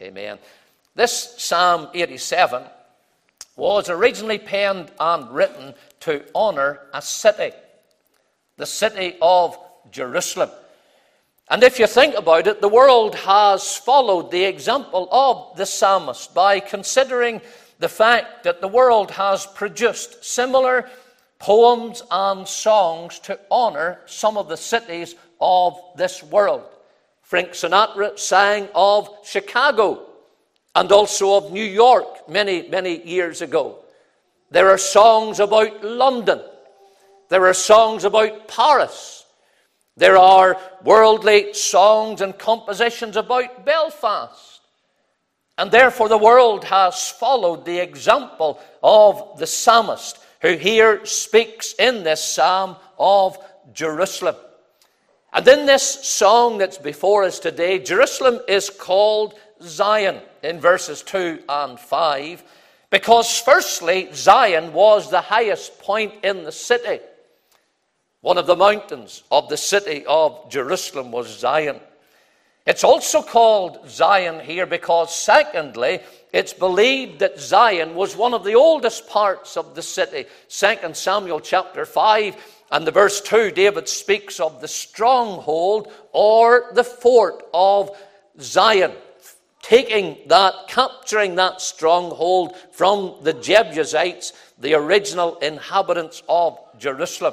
Amen. This Psalm 87 was originally penned and written to honor a city, the city of Jerusalem. And if you think about it, the world has followed the example of the psalmist by considering the fact that the world has produced similar poems and songs to honor some of the cities of this world. Frank Sinatra sang of Chicago and also of New York many, many years ago. There are songs about London. There are songs about Paris. There are worldly songs and compositions about Belfast. And therefore, the world has followed the example of the psalmist, who here speaks in this psalm of Jerusalem. And in this song that's before us today, Jerusalem is called Zion in verses 2 and 5, because firstly, Zion was the highest point in the city. One of the mountains of the city of Jerusalem was Zion. It's also called Zion here because, secondly, it's believed that Zion was one of the oldest parts of the city. 2 Samuel chapter 5 and the verse 2, David speaks of the stronghold or the fort of Zion taking that, capturing that stronghold from the Jebusites, the original inhabitants of Jerusalem.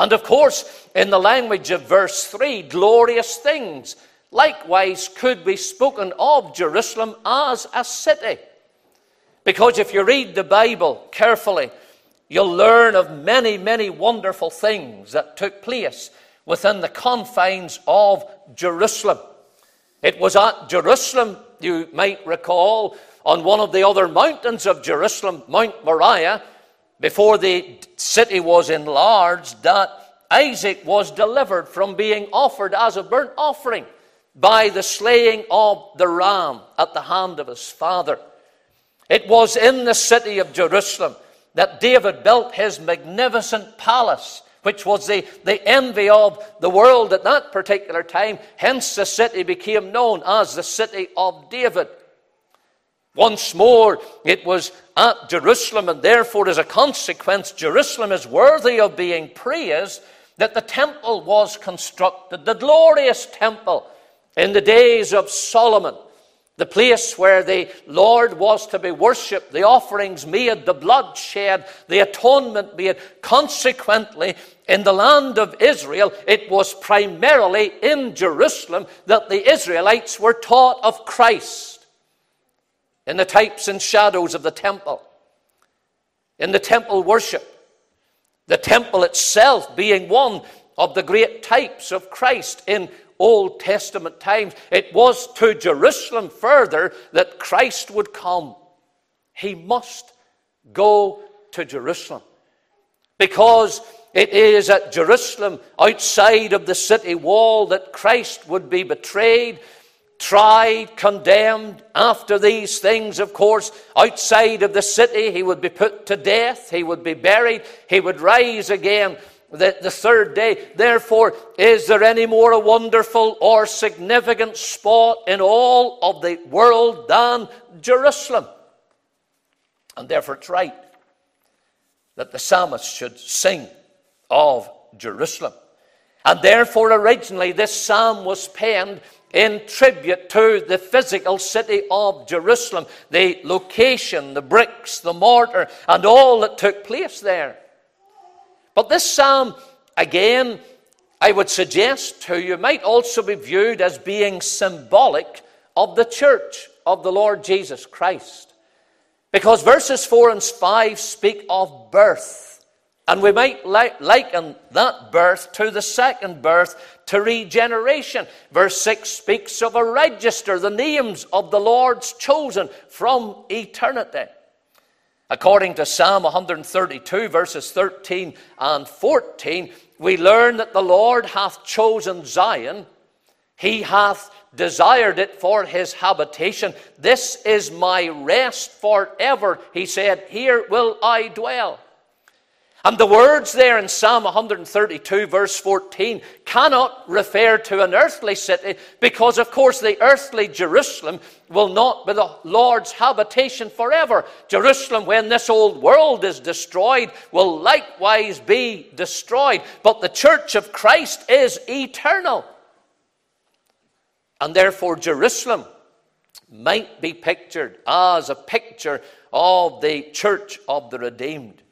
And of course, in the language of verse 3, glorious things likewise could be spoken of Jerusalem as a city. Because if you read the Bible carefully, you'll learn of many, many wonderful things that took place within the confines of Jerusalem. It was at Jerusalem, you might recall, on one of the other mountains of Jerusalem, Mount Moriah, before the city was enlarged, that Isaac was delivered from being offered as a burnt offering by the slaying of the ram at the hand of his father. It was in the city of Jerusalem that David built his magnificent palace which was the, the envy of the world at that particular time. Hence, the city became known as the city of David. Once more, it was at Jerusalem, and therefore, as a consequence, Jerusalem is worthy of being praised that the temple was constructed, the glorious temple in the days of Solomon the place where the Lord was to be worshipped, the offerings made, the blood shed, the atonement made. Consequently, in the land of Israel, it was primarily in Jerusalem that the Israelites were taught of Christ in the types and shadows of the temple, in the temple worship, the temple itself being one of the great types of Christ in Old Testament times. It was to Jerusalem further that Christ would come. He must go to Jerusalem because it is at Jerusalem, outside of the city wall, that Christ would be betrayed, tried, condemned. After these things, of course, outside of the city, he would be put to death, he would be buried, he would rise again the, the third day. Therefore, is there any more a wonderful or significant spot in all of the world than Jerusalem? And therefore, it's right that the psalmist should sing of Jerusalem. And therefore, originally, this psalm was penned in tribute to the physical city of Jerusalem, the location, the bricks, the mortar, and all that took place there. But this psalm, again, I would suggest to you, might also be viewed as being symbolic of the church of the Lord Jesus Christ. Because verses 4 and 5 speak of birth. And we might liken that birth to the second birth, to regeneration. Verse 6 speaks of a register, the names of the Lord's chosen from eternity. According to Psalm 132, verses 13 and 14, we learn that the Lord hath chosen Zion. He hath desired it for his habitation. This is my rest forever. He said, Here will I dwell. And the words there in Psalm 132, verse 14, cannot refer to an earthly city because, of course, the earthly Jerusalem will not be the Lord's habitation forever. Jerusalem, when this old world is destroyed, will likewise be destroyed. But the church of Christ is eternal. And therefore, Jerusalem might be pictured as a picture of the church of the redeemed.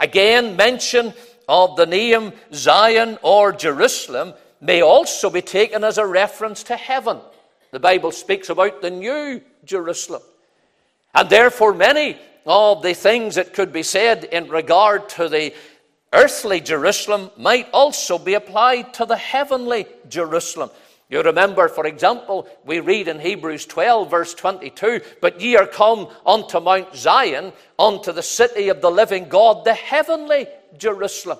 Again, mention of the name Zion or Jerusalem may also be taken as a reference to heaven. The Bible speaks about the new Jerusalem. And therefore, many of the things that could be said in regard to the earthly Jerusalem might also be applied to the heavenly Jerusalem. You remember, for example, we read in Hebrews 12, verse 22, But ye are come unto Mount Zion, unto the city of the living God, the heavenly Jerusalem.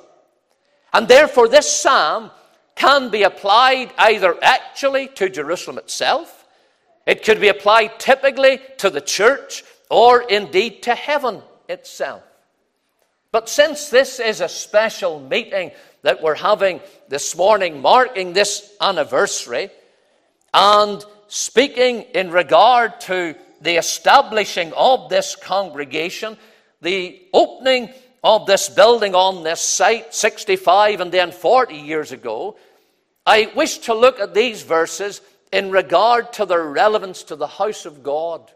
And therefore, this psalm can be applied either actually to Jerusalem itself, it could be applied typically to the church, or indeed to heaven itself. But since this is a special meeting that we're having this morning, marking this anniversary, and speaking in regard to the establishing of this congregation, the opening of this building on this site 65 and then 40 years ago, I wish to look at these verses in regard to their relevance to the house of God,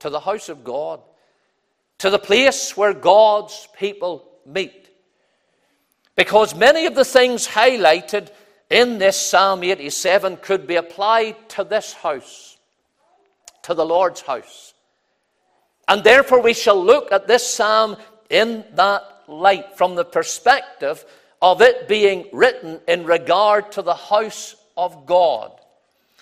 to the house of God, to the place where God's people meet. Because many of the things highlighted in this Psalm 87 could be applied to this house, to the Lord's house. And therefore, we shall look at this psalm in that light, from the perspective of it being written in regard to the house of God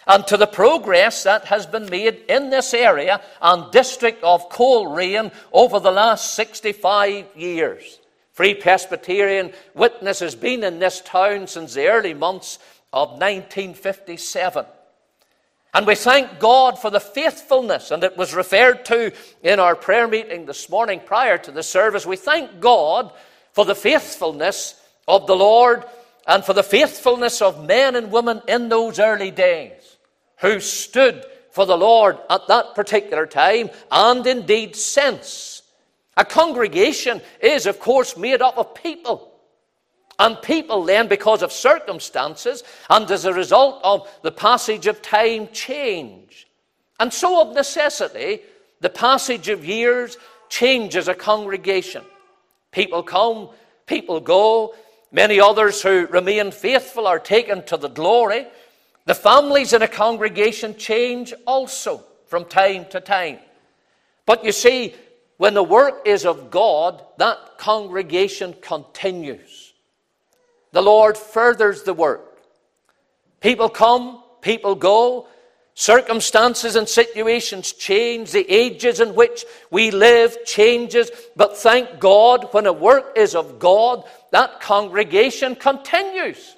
and to the progress that has been made in this area and district of Coleraine over the last 65 years. Free Presbyterian Witness has been in this town since the early months of 1957. And we thank God for the faithfulness, and it was referred to in our prayer meeting this morning prior to the service. We thank God for the faithfulness of the Lord and for the faithfulness of men and women in those early days who stood for the Lord at that particular time and indeed since. A congregation is, of course, made up of people. And people then, because of circumstances and as a result of the passage of time, change. And so, of necessity, the passage of years changes a congregation. People come, people go. Many others who remain faithful are taken to the glory. The families in a congregation change also from time to time. But you see, when the work is of God, that congregation continues. The Lord furthers the work. People come, people go, circumstances and situations change, the ages in which we live changes, but thank God when a work is of God, that congregation continues.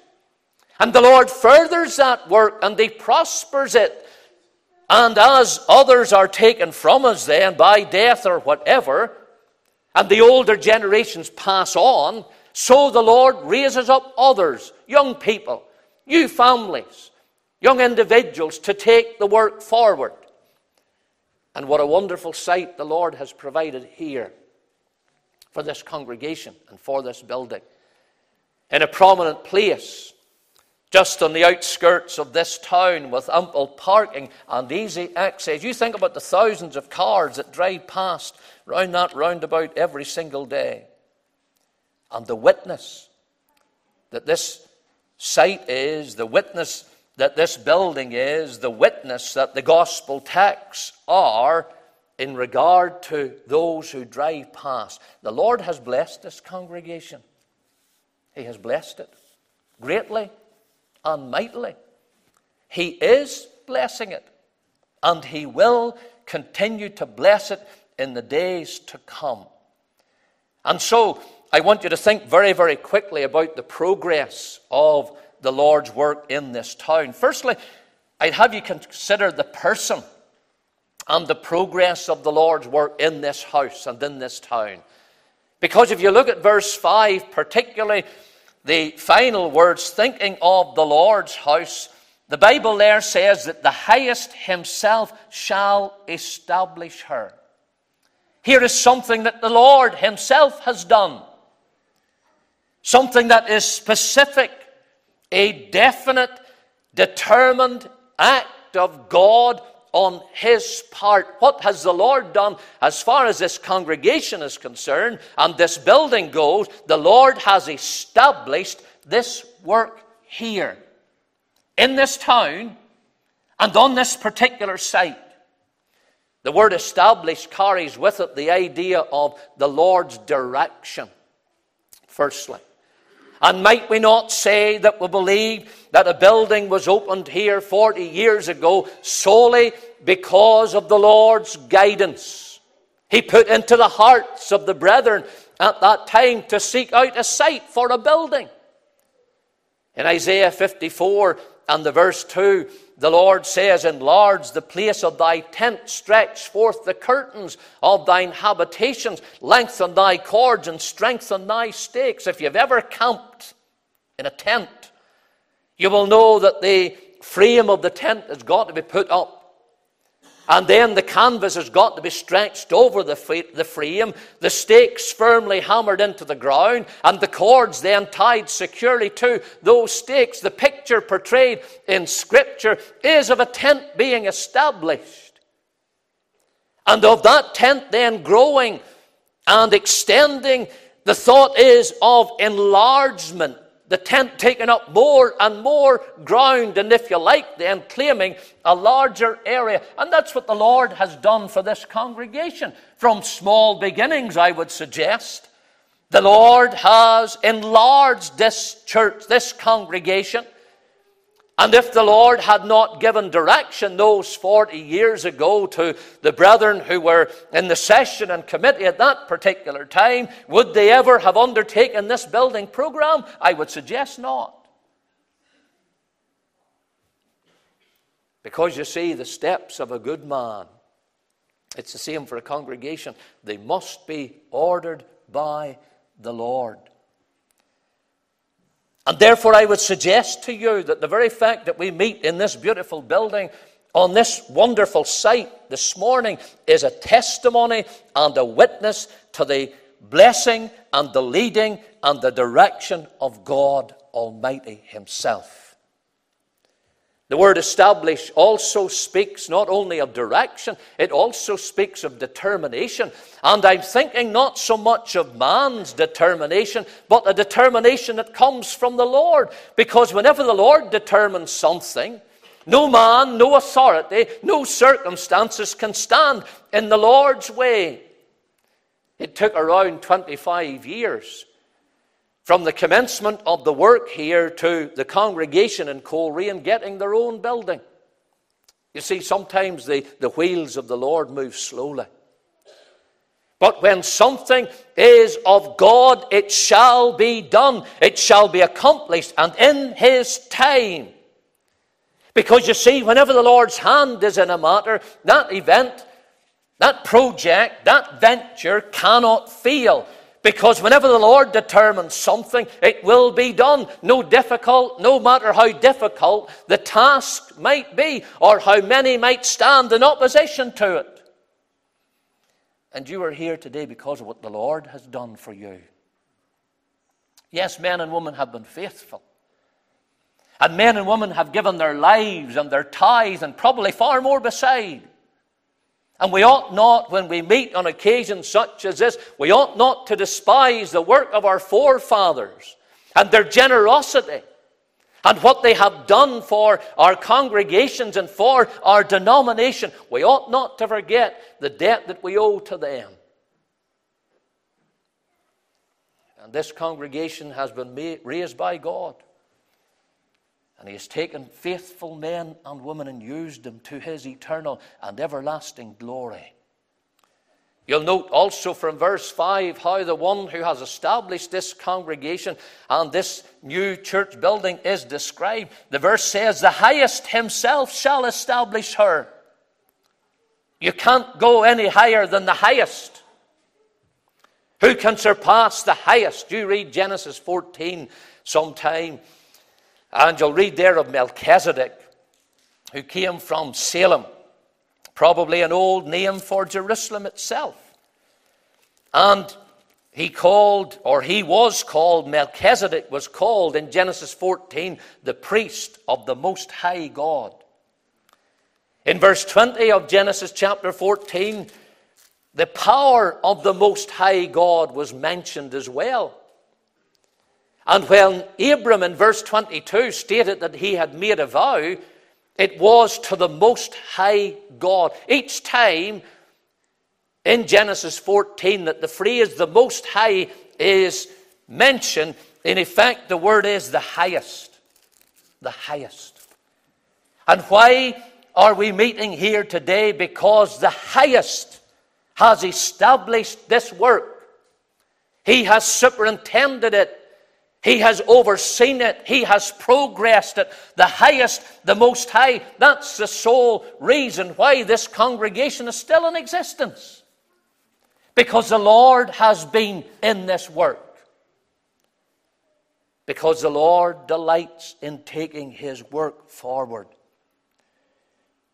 And the Lord furthers that work and He prospers it and as others are taken from us then by death or whatever, and the older generations pass on, so the Lord raises up others, young people, new families, young individuals to take the work forward. And what a wonderful site the Lord has provided here for this congregation and for this building. In a prominent place, just on the outskirts of this town with ample parking and easy access. You think about the thousands of cars that drive past round that roundabout every single day. And the witness that this site is, the witness that this building is, the witness that the gospel texts are in regard to those who drive past. The Lord has blessed this congregation. He has blessed it greatly and mightily. He is blessing it, and He will continue to bless it in the days to come. And so, I want you to think very, very quickly about the progress of the Lord's work in this town. Firstly, I'd have you consider the person and the progress of the Lord's work in this house and in this town. Because if you look at verse 5, particularly the final words, thinking of the Lord's house, the Bible there says that the highest himself shall establish her. Here is something that the Lord himself has done. Something that is specific, a definite, determined act of God on his part. What has the Lord done as far as this congregation is concerned and this building goes? The Lord has established this work here, in this town, and on this particular site. The word established carries with it the idea of the Lord's direction, firstly. And might we not say that we believe that a building was opened here 40 years ago solely because of the Lord's guidance? He put into the hearts of the brethren at that time to seek out a site for a building. In Isaiah 54 and the verse 2, the Lord says, Enlarge the place of thy tent, stretch forth the curtains of thine habitations, lengthen thy cords, and strengthen thy stakes. If you've ever camped in a tent, you will know that the frame of the tent has got to be put up. And then the canvas has got to be stretched over the, frame, the stakes firmly hammered into the ground, and the cords then tied securely to those stakes. The picture portrayed in Scripture is of a tent being established. And of that tent then growing and extending, the thought is of enlargement the tent taking up more and more ground, and if you like, then claiming a larger area. And that's what the Lord has done for this congregation. From small beginnings, I would suggest. The Lord has enlarged this church, this congregation. And if the Lord had not given direction those 40 years ago to the brethren who were in the session and committee at that particular time, would they ever have undertaken this building program? I would suggest not. Because you see, the steps of a good man, it's the same for a congregation, they must be ordered by the Lord. And therefore, I would suggest to you that the very fact that we meet in this beautiful building on this wonderful site this morning is a testimony and a witness to the blessing and the leading and the direction of God Almighty Himself. The word establish also speaks not only of direction, it also speaks of determination. And I'm thinking not so much of man's determination, but a determination that comes from the Lord. Because whenever the Lord determines something, no man, no authority, no circumstances can stand in the Lord's way. It took around 25 years from the commencement of the work here to the congregation in Coleraine getting their own building. You see, sometimes the, the wheels of the Lord move slowly. But when something is of God, it shall be done, it shall be accomplished, and in His time. Because you see, whenever the Lord's hand is in a matter, that event, that project, that venture cannot fail. Because whenever the Lord determines something, it will be done. No difficult, no matter how difficult the task might be, or how many might stand in opposition to it. And you are here today because of what the Lord has done for you. Yes, men and women have been faithful. And men and women have given their lives and their tithes and probably far more beside. And we ought not, when we meet on occasions such as this, we ought not to despise the work of our forefathers and their generosity and what they have done for our congregations and for our denomination. We ought not to forget the debt that we owe to them. And this congregation has been raised by God. And he has taken faithful men and women and used them to his eternal and everlasting glory. You'll note also from verse 5 how the one who has established this congregation and this new church building is described. The verse says, The highest himself shall establish her. You can't go any higher than the highest Who can surpass the highest? You read Genesis 14 sometime, and you'll read there of Melchizedek, who came from Salem, probably an old name for Jerusalem itself. And he called, or he was called, Melchizedek was called in Genesis 14 the priest of the Most High God. In verse 20 of Genesis chapter 14, the power of the Most High God was mentioned as well. And when Abram in verse 22 stated that he had made a vow, it was to the Most High God. Each time in Genesis 14 that the phrase the Most High is mentioned, in effect, the word is the highest. The highest. And why are we meeting here today? Because the highest has established this work. He has superintended it. He has overseen it. He has progressed it. The highest, the most high. That's the sole reason why this congregation is still in existence. Because the Lord has been in this work. Because the Lord delights in taking his work forward.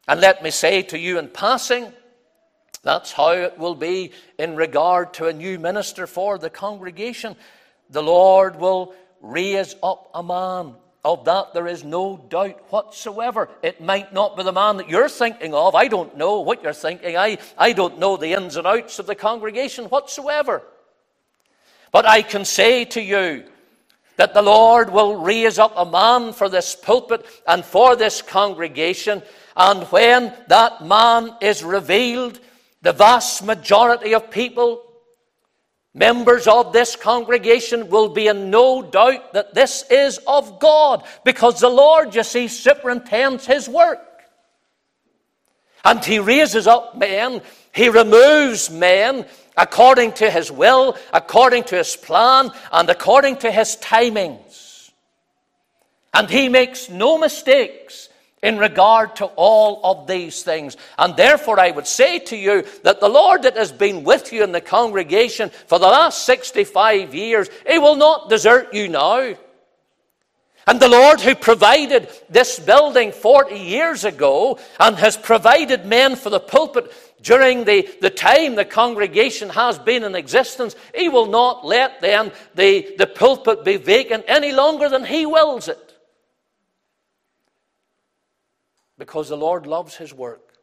And let me say to you in passing, that's how it will be in regard to a new minister for the congregation. The Lord will raise up a man. Of that, there is no doubt whatsoever. It might not be the man that you're thinking of. I don't know what you're thinking. I, I don't know the ins and outs of the congregation whatsoever. But I can say to you that the Lord will raise up a man for this pulpit and for this congregation. And when that man is revealed, the vast majority of people, members of this congregation, will be in no doubt that this is of God because the Lord, you see, superintends His work. And He raises up men, He removes men according to His will, according to His plan, and according to His timings. And He makes no mistakes in regard to all of these things. And therefore, I would say to you that the Lord that has been with you in the congregation for the last 65 years, He will not desert you now. And the Lord who provided this building 40 years ago and has provided men for the pulpit during the, the time the congregation has been in existence, He will not let then the, the pulpit be vacant any longer than He wills it. Because the Lord loves His work.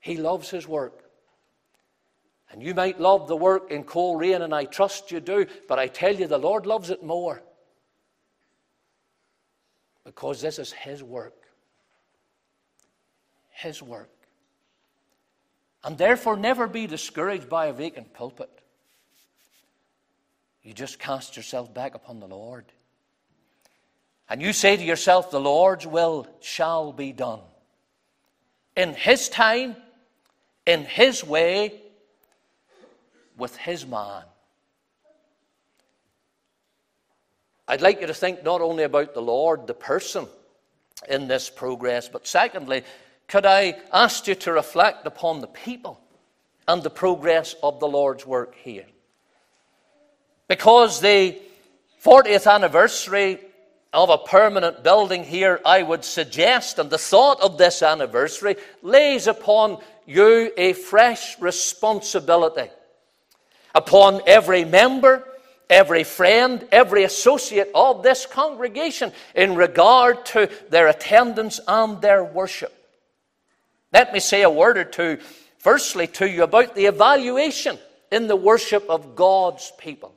He loves His work. And you might love the work in Coleraine, and I trust you do, but I tell you, the Lord loves it more. Because this is His work. His work. And therefore, never be discouraged by a vacant pulpit. You just cast yourself back upon the Lord. And you say to yourself, The Lord's will shall be done. In His time, in His way, with His man. I'd like you to think not only about the Lord, the person in this progress, but secondly, could I ask you to reflect upon the people and the progress of the Lord's work here? Because the 40th anniversary of a permanent building here, I would suggest, and the thought of this anniversary lays upon you a fresh responsibility. Upon every member, every friend, every associate of this congregation in regard to their attendance and their worship. Let me say a word or two, firstly, to you about the evaluation in the worship of God's people.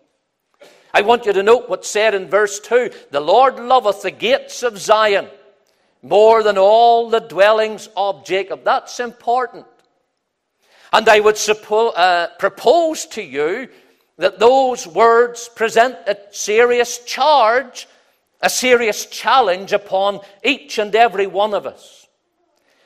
I want you to note what's said in verse 2 The Lord loveth the gates of Zion more than all the dwellings of Jacob. That's important. And I would suppo- uh, propose to you that those words present a serious charge, a serious challenge upon each and every one of us.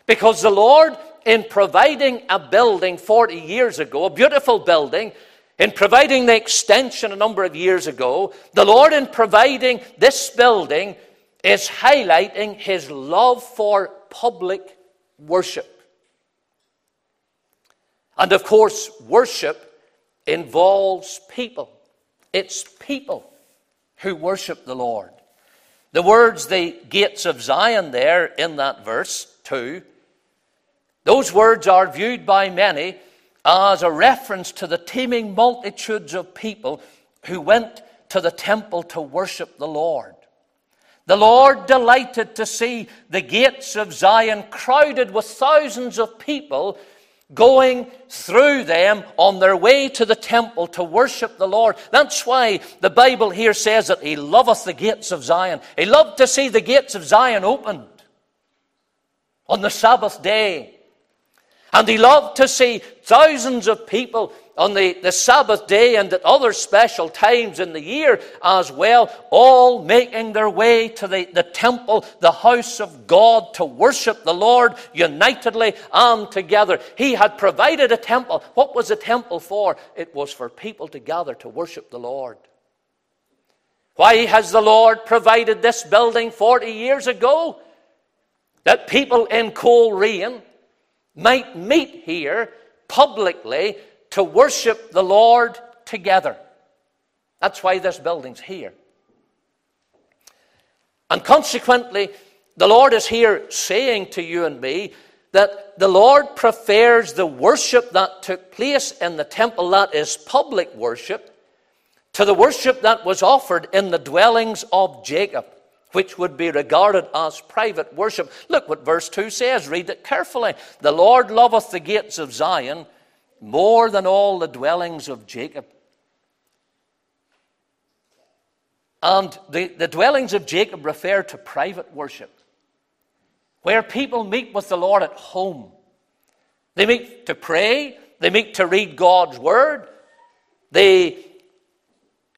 Because the Lord, in providing a building 40 years ago, a beautiful building, in providing the extension a number of years ago, the Lord, in providing this building, is highlighting his love for public worship. And of course, worship involves people. It's people who worship the Lord. The words, the gates of Zion, there in that verse 2, those words are viewed by many as a reference to the teeming multitudes of people who went to the temple to worship the Lord. The Lord delighted to see the gates of Zion crowded with thousands of people going through them on their way to the temple to worship the Lord. That's why the Bible here says that He loveth the gates of Zion. He loved to see the gates of Zion opened on the Sabbath day. And He loved to see thousands of people on the, the Sabbath day and at other special times in the year as well, all making their way to the, the temple, the house of God, to worship the Lord unitedly and together. He had provided a temple. What was the temple for? It was for people to gather to worship the Lord. Why has the Lord provided this building 40 years ago? That people in Coleraine might meet here publicly to worship the Lord together. That's why this building's here. And consequently, the Lord is here saying to you and me that the Lord prefers the worship that took place in the temple, that is public worship, to the worship that was offered in the dwellings of Jacob, which would be regarded as private worship. Look what verse 2 says. Read it carefully. The Lord loveth the gates of Zion more than all the dwellings of Jacob. And the, the dwellings of Jacob refer to private worship, where people meet with the Lord at home. They meet to pray, they meet to read God's word. They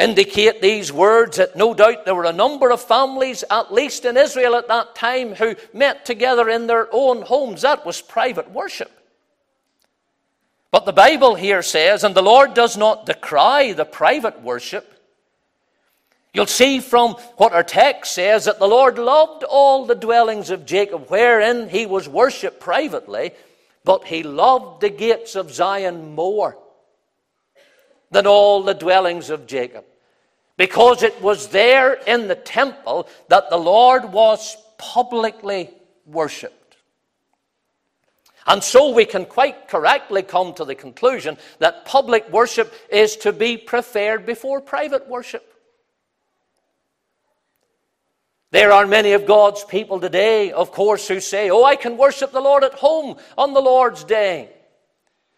indicate these words that no doubt there were a number of families, at least in Israel at that time, who met together in their own homes. That was private worship. But the Bible here says, and the Lord does not decry the private worship. You'll see from what our text says that the Lord loved all the dwellings of Jacob, wherein he was worshipped privately, but he loved the gates of Zion more than all the dwellings of Jacob. Because it was there in the temple that the Lord was publicly worshipped. And so we can quite correctly come to the conclusion that public worship is to be preferred before private worship. There are many of God's people today, of course, who say, Oh, I can worship the Lord at home on the Lord's day.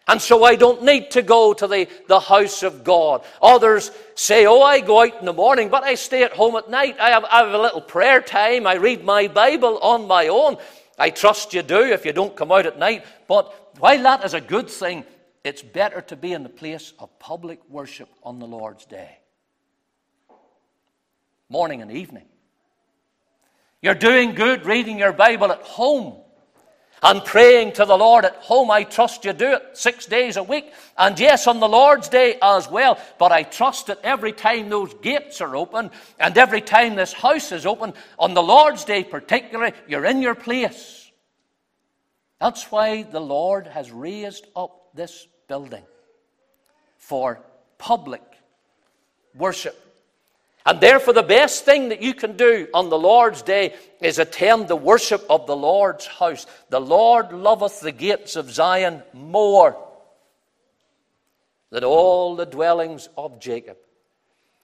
And so I don't need to go to the, the house of God. Others say, Oh, I go out in the morning, but I stay at home at night. I have, I have a little prayer time. I read my Bible on my own. I trust you do if you don't come out at night. But while that is a good thing, it's better to be in the place of public worship on the Lord's day. Morning and evening. You're doing good reading your Bible at home and praying to the Lord at home. I trust you do it six days a week. And yes, on the Lord's day as well. But I trust that every time those gates are open and every time this house is open, on the Lord's day particularly, you're in your place. That's why the Lord has raised up this building for public worship and therefore, the best thing that you can do on the Lord's day is attend the worship of the Lord's house. The Lord loveth the gates of Zion more than all the dwellings of Jacob.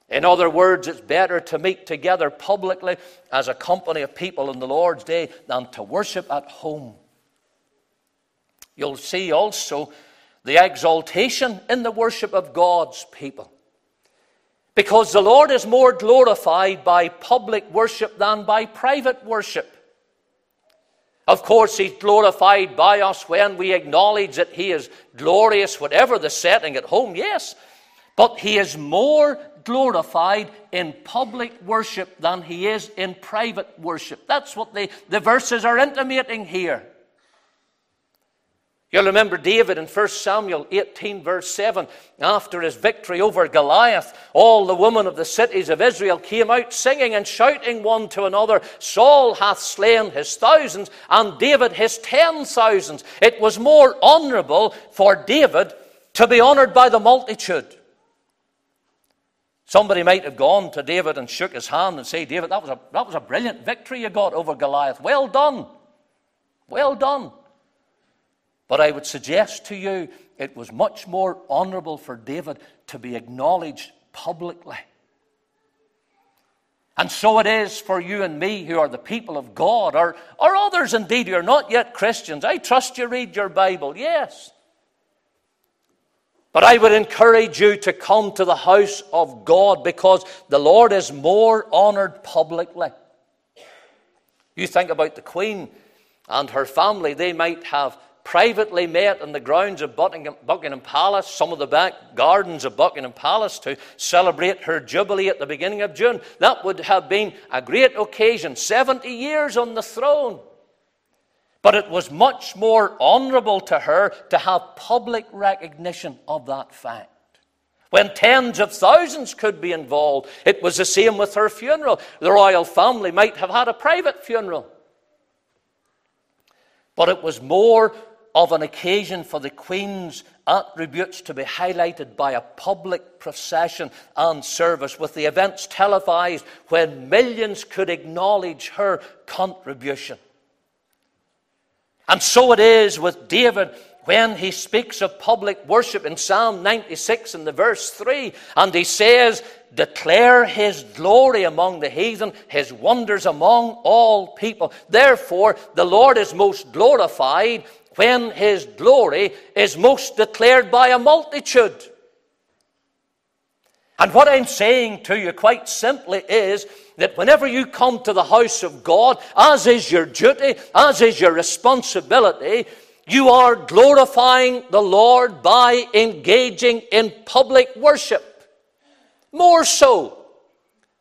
In other words, it's better to meet together publicly as a company of people on the Lord's day than to worship at home. You'll see also the exaltation in the worship of God's people. Because the Lord is more glorified by public worship than by private worship. Of course, He's glorified by us when we acknowledge that He is glorious, whatever the setting at home, yes. But He is more glorified in public worship than He is in private worship. That's what the, the verses are intimating here. You'll remember David in 1 Samuel 18, verse 7. After his victory over Goliath, all the women of the cities of Israel came out singing and shouting one to another Saul hath slain his thousands, and David his ten thousands. It was more honorable for David to be honored by the multitude. Somebody might have gone to David and shook his hand and said, David, that was a, that was a brilliant victory you got over Goliath. Well done. Well done. But I would suggest to you it was much more honorable for David to be acknowledged publicly. And so it is for you and me who are the people of God, or, or others indeed who are not yet Christians. I trust you read your Bible, yes. But I would encourage you to come to the house of God because the Lord is more honored publicly. You think about the Queen and her family, they might have privately met in the grounds of Buckingham, Buckingham, Palace, some of the back gardens of Buckingham Palace, to celebrate her jubilee at the beginning of June. That would have been a great occasion, 70 years on the throne. But it was much more honourable to her to have public recognition of that fact. When tens of thousands could be involved, it was the same with her funeral. The royal family might have had a private funeral. But it was more of an occasion for the Queen's attributes to be highlighted by a public procession and service, with the events televised when millions could acknowledge her contribution. And so it is with David when he speaks of public worship in Psalm 96 in the verse 3, and he says, Declare his glory among the heathen, his wonders among all people. Therefore, the Lord is most glorified when his glory is most declared by a multitude. And what I'm saying to you quite simply is that whenever you come to the house of God, as is your duty, as is your responsibility, you are glorifying the Lord by engaging in public worship. More so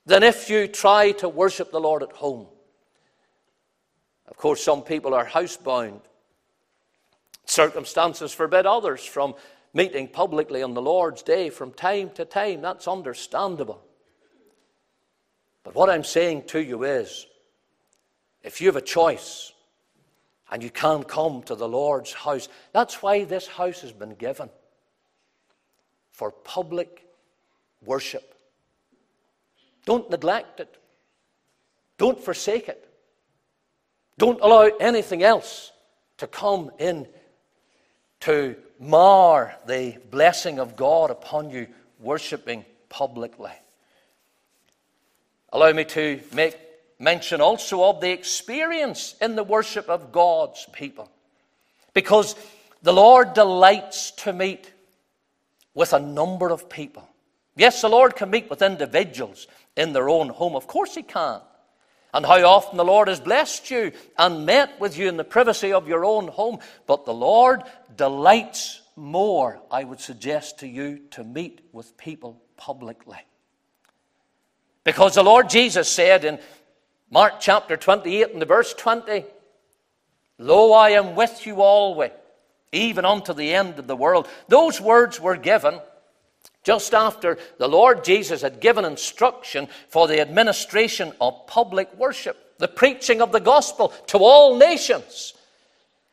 than if you try to worship the Lord at home. Of course, some people are housebound. Circumstances forbid others from meeting publicly on the Lord's day from time to time. That's understandable. But what I'm saying to you is if you have a choice and you can't come to the Lord's house, that's why this house has been given for public worship. Don't neglect it, don't forsake it, don't allow anything else to come in to mar the blessing of God upon you worshiping publicly. Allow me to make mention also of the experience in the worship of God's people. Because the Lord delights to meet with a number of people. Yes, the Lord can meet with individuals in their own home. Of course, He can. And how often the Lord has blessed you and met with you in the privacy of your own home. But the Lord delights more, I would suggest to you, to meet with people publicly. Because the Lord Jesus said in Mark chapter 28 and the verse 20, Lo, I am with you always, even unto the end of the world. Those words were given just after the Lord Jesus had given instruction for the administration of public worship, the preaching of the gospel to all nations.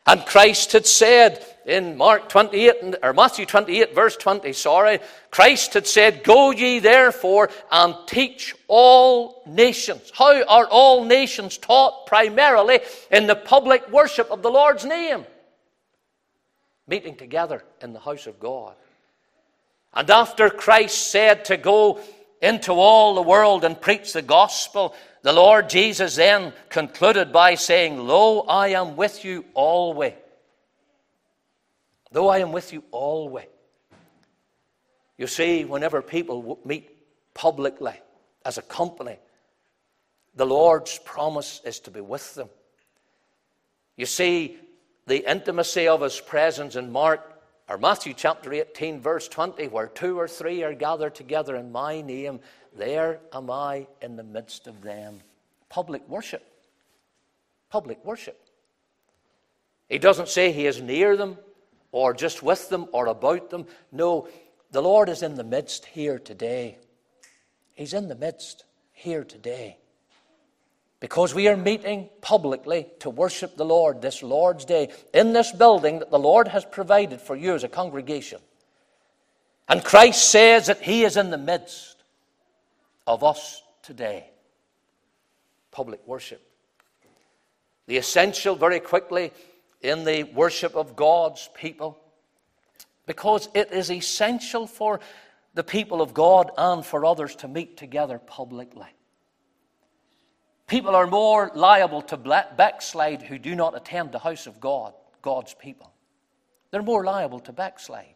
And Christ had said in Mark 28, or Matthew 28, verse 20, sorry, Christ had said, Go ye therefore and teach all nations. How are all nations taught? Primarily in the public worship of the Lord's name. Meeting together in the house of God. And after Christ said to go into all the world and preach the gospel, the Lord Jesus then concluded by saying, Lo, I am with you always. Though I am with you always. You see, whenever people meet publicly as a company, the Lord's promise is to be with them. You see, the intimacy of His presence in Mark or Matthew chapter 18, verse 20, where two or three are gathered together in my name, there am I in the midst of them. Public worship. Public worship. He doesn't say he is near them or just with them or about them. No, the Lord is in the midst here today. He's in the midst here today. Because we are meeting publicly to worship the Lord this Lord's Day in this building that the Lord has provided for you as a congregation. And Christ says that He is in the midst of us today. Public worship. The essential, very quickly, in the worship of God's people, because it is essential for the people of God and for others to meet together publicly. People are more liable to backslide who do not attend the house of God, God's people. They're more liable to backslide.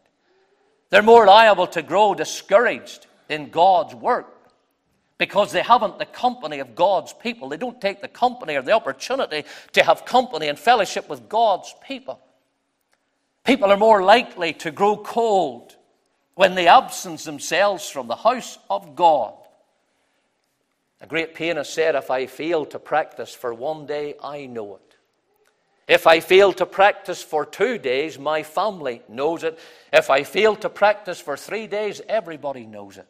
They're more liable to grow discouraged in God's work because they haven't the company of God's people. They don't take the company or the opportunity to have company and fellowship with God's people. People are more likely to grow cold when they absence themselves from the house of God. A great pianist said, If I fail to practice for one day, I know it. If I fail to practice for two days, my family knows it. If I fail to practice for three days, everybody knows it.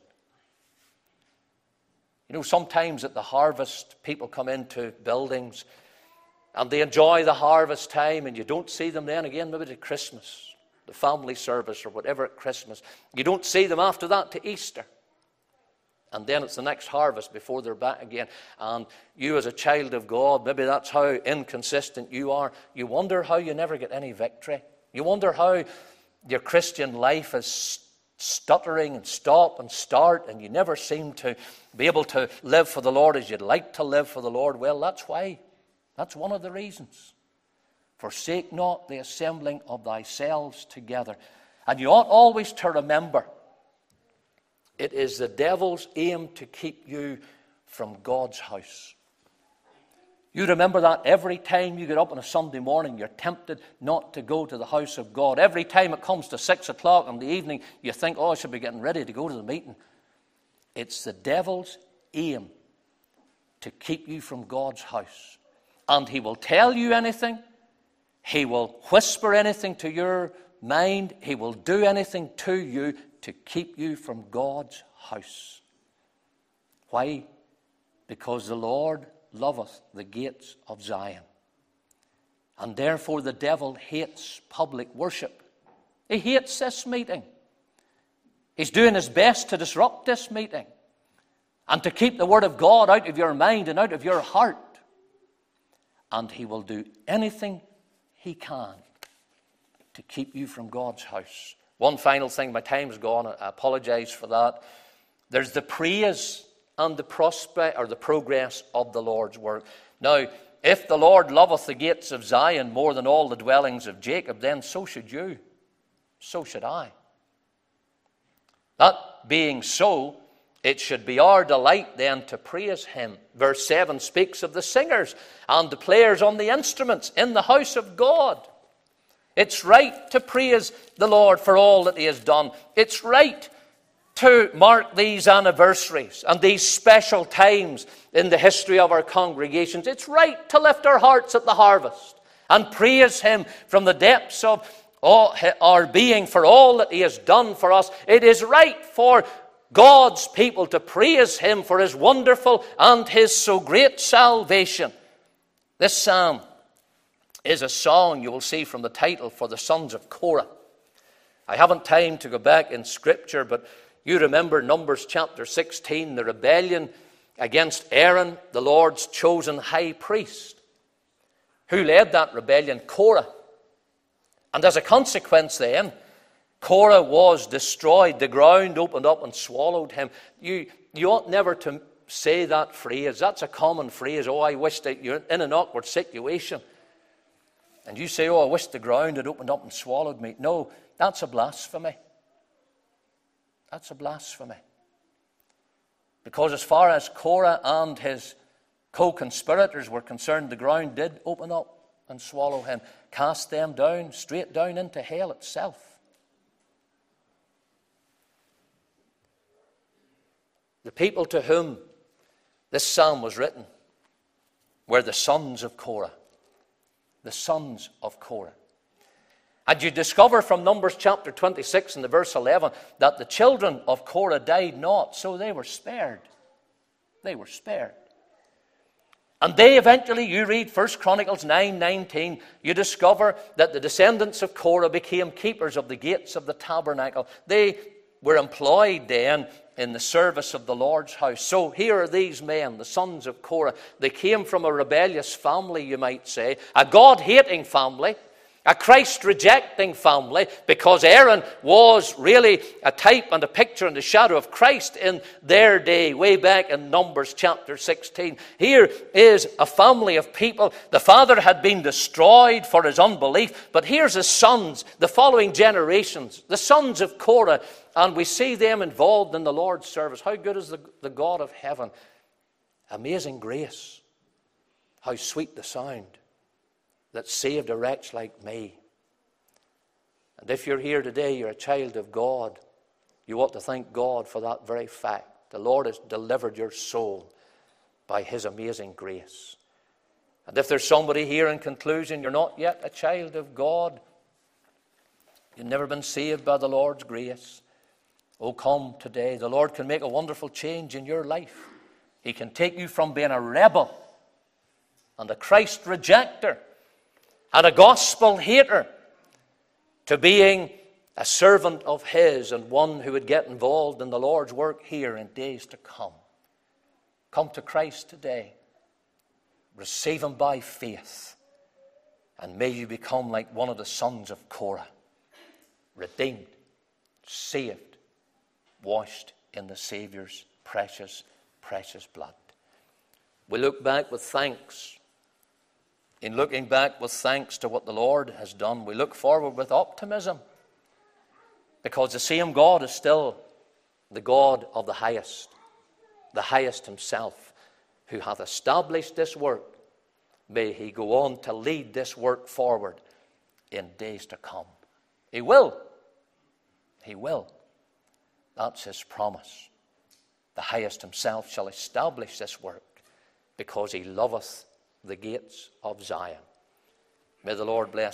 You know, sometimes at the harvest, people come into buildings and they enjoy the harvest time, and you don't see them then again, maybe to Christmas, the family service, or whatever at Christmas. You don't see them after that to Easter. And then it's the next harvest before they're back again. And you, as a child of God, maybe that's how inconsistent you are. You wonder how you never get any victory. You wonder how your Christian life is stuttering and stop and start, and you never seem to be able to live for the Lord as you'd like to live for the Lord. Well, that's why. That's one of the reasons. Forsake not the assembling of thyself together. And you ought always to remember it is the devil's aim to keep you from God's house. You remember that every time you get up on a Sunday morning, you're tempted not to go to the house of God. Every time it comes to six o'clock in the evening, you think, oh, I should be getting ready to go to the meeting. It's the devil's aim to keep you from God's house. And he will tell you anything, he will whisper anything to your mind, he will do anything to you to keep you from God's house. Why? Because the Lord loveth the gates of Zion. And therefore the devil hates public worship. He hates this meeting. He's doing his best to disrupt this meeting and to keep the Word of God out of your mind and out of your heart. And he will do anything he can to keep you from God's house. One final thing, my time's gone. I apologize for that. There's the praise and the prospect or the progress of the Lord's work. Now, if the Lord loveth the gates of Zion more than all the dwellings of Jacob, then so should you. So should I. That being so, it should be our delight then to praise him. Verse 7 speaks of the singers and the players on the instruments in the house of God. It's right to praise the Lord for all that He has done. It's right to mark these anniversaries and these special times in the history of our congregations. It's right to lift our hearts at the harvest and praise Him from the depths of our being for all that He has done for us. It is right for God's people to praise Him for His wonderful and His so great salvation. This psalm is a song you will see from the title for the sons of Korah. I haven't time to go back in Scripture, but you remember Numbers chapter 16, the rebellion against Aaron, the Lord's chosen high priest. Who led that rebellion? Korah. And as a consequence, then, Korah was destroyed. The ground opened up and swallowed him. You, you ought never to say that phrase. That's a common phrase. Oh, I wish that you're in an awkward situation and you say, Oh, I wish the ground had opened up and swallowed me. No, that's a blasphemy. That's a blasphemy. Because as far as Korah and his co conspirators were concerned, the ground did open up and swallow him, cast them down, straight down into hell itself. The people to whom this psalm was written were the sons of Korah the sons of Korah. And you discover from Numbers chapter 26 and the verse 11 that the children of Korah died not, so they were spared. They were spared. And they eventually, you read 1 Chronicles 9 19, you discover that the descendants of Korah became keepers of the gates of the tabernacle. They were employed then in the service of the Lord's house. So here are these men, the sons of Korah. They came from a rebellious family, you might say, a God hating family a Christ rejecting family because Aaron was really a type and a picture and a shadow of Christ in their day, way back in Numbers chapter 16. Here is a family of people. The father had been destroyed for his unbelief, but here's his sons, the following generations, the sons of Korah, and we see them involved in the Lord's service. How good is the, the God of heaven? Amazing grace. How sweet the sound that saved a wretch like me. And if you're here today, you're a child of God, you ought to thank God for that very fact. The Lord has delivered your soul by His amazing grace. And if there's somebody here in conclusion, you're not yet a child of God, you've never been saved by the Lord's grace. Oh, come today. The Lord can make a wonderful change in your life. He can take you from being a rebel and a Christ rejecter and a gospel hater to being a servant of His and one who would get involved in the Lord's work here in days to come. Come to Christ today. Receive Him by faith. And may you become like one of the sons of Korah, redeemed, saved, washed in the Saviour's precious, precious blood. We look back with thanks in looking back with thanks to what the Lord has done, we look forward with optimism because the same God is still the God of the highest, the highest Himself, who hath established this work. May He go on to lead this work forward in days to come. He will. He will. That's His promise. The highest Himself shall establish this work because He loveth the gates of Zion. May the Lord bless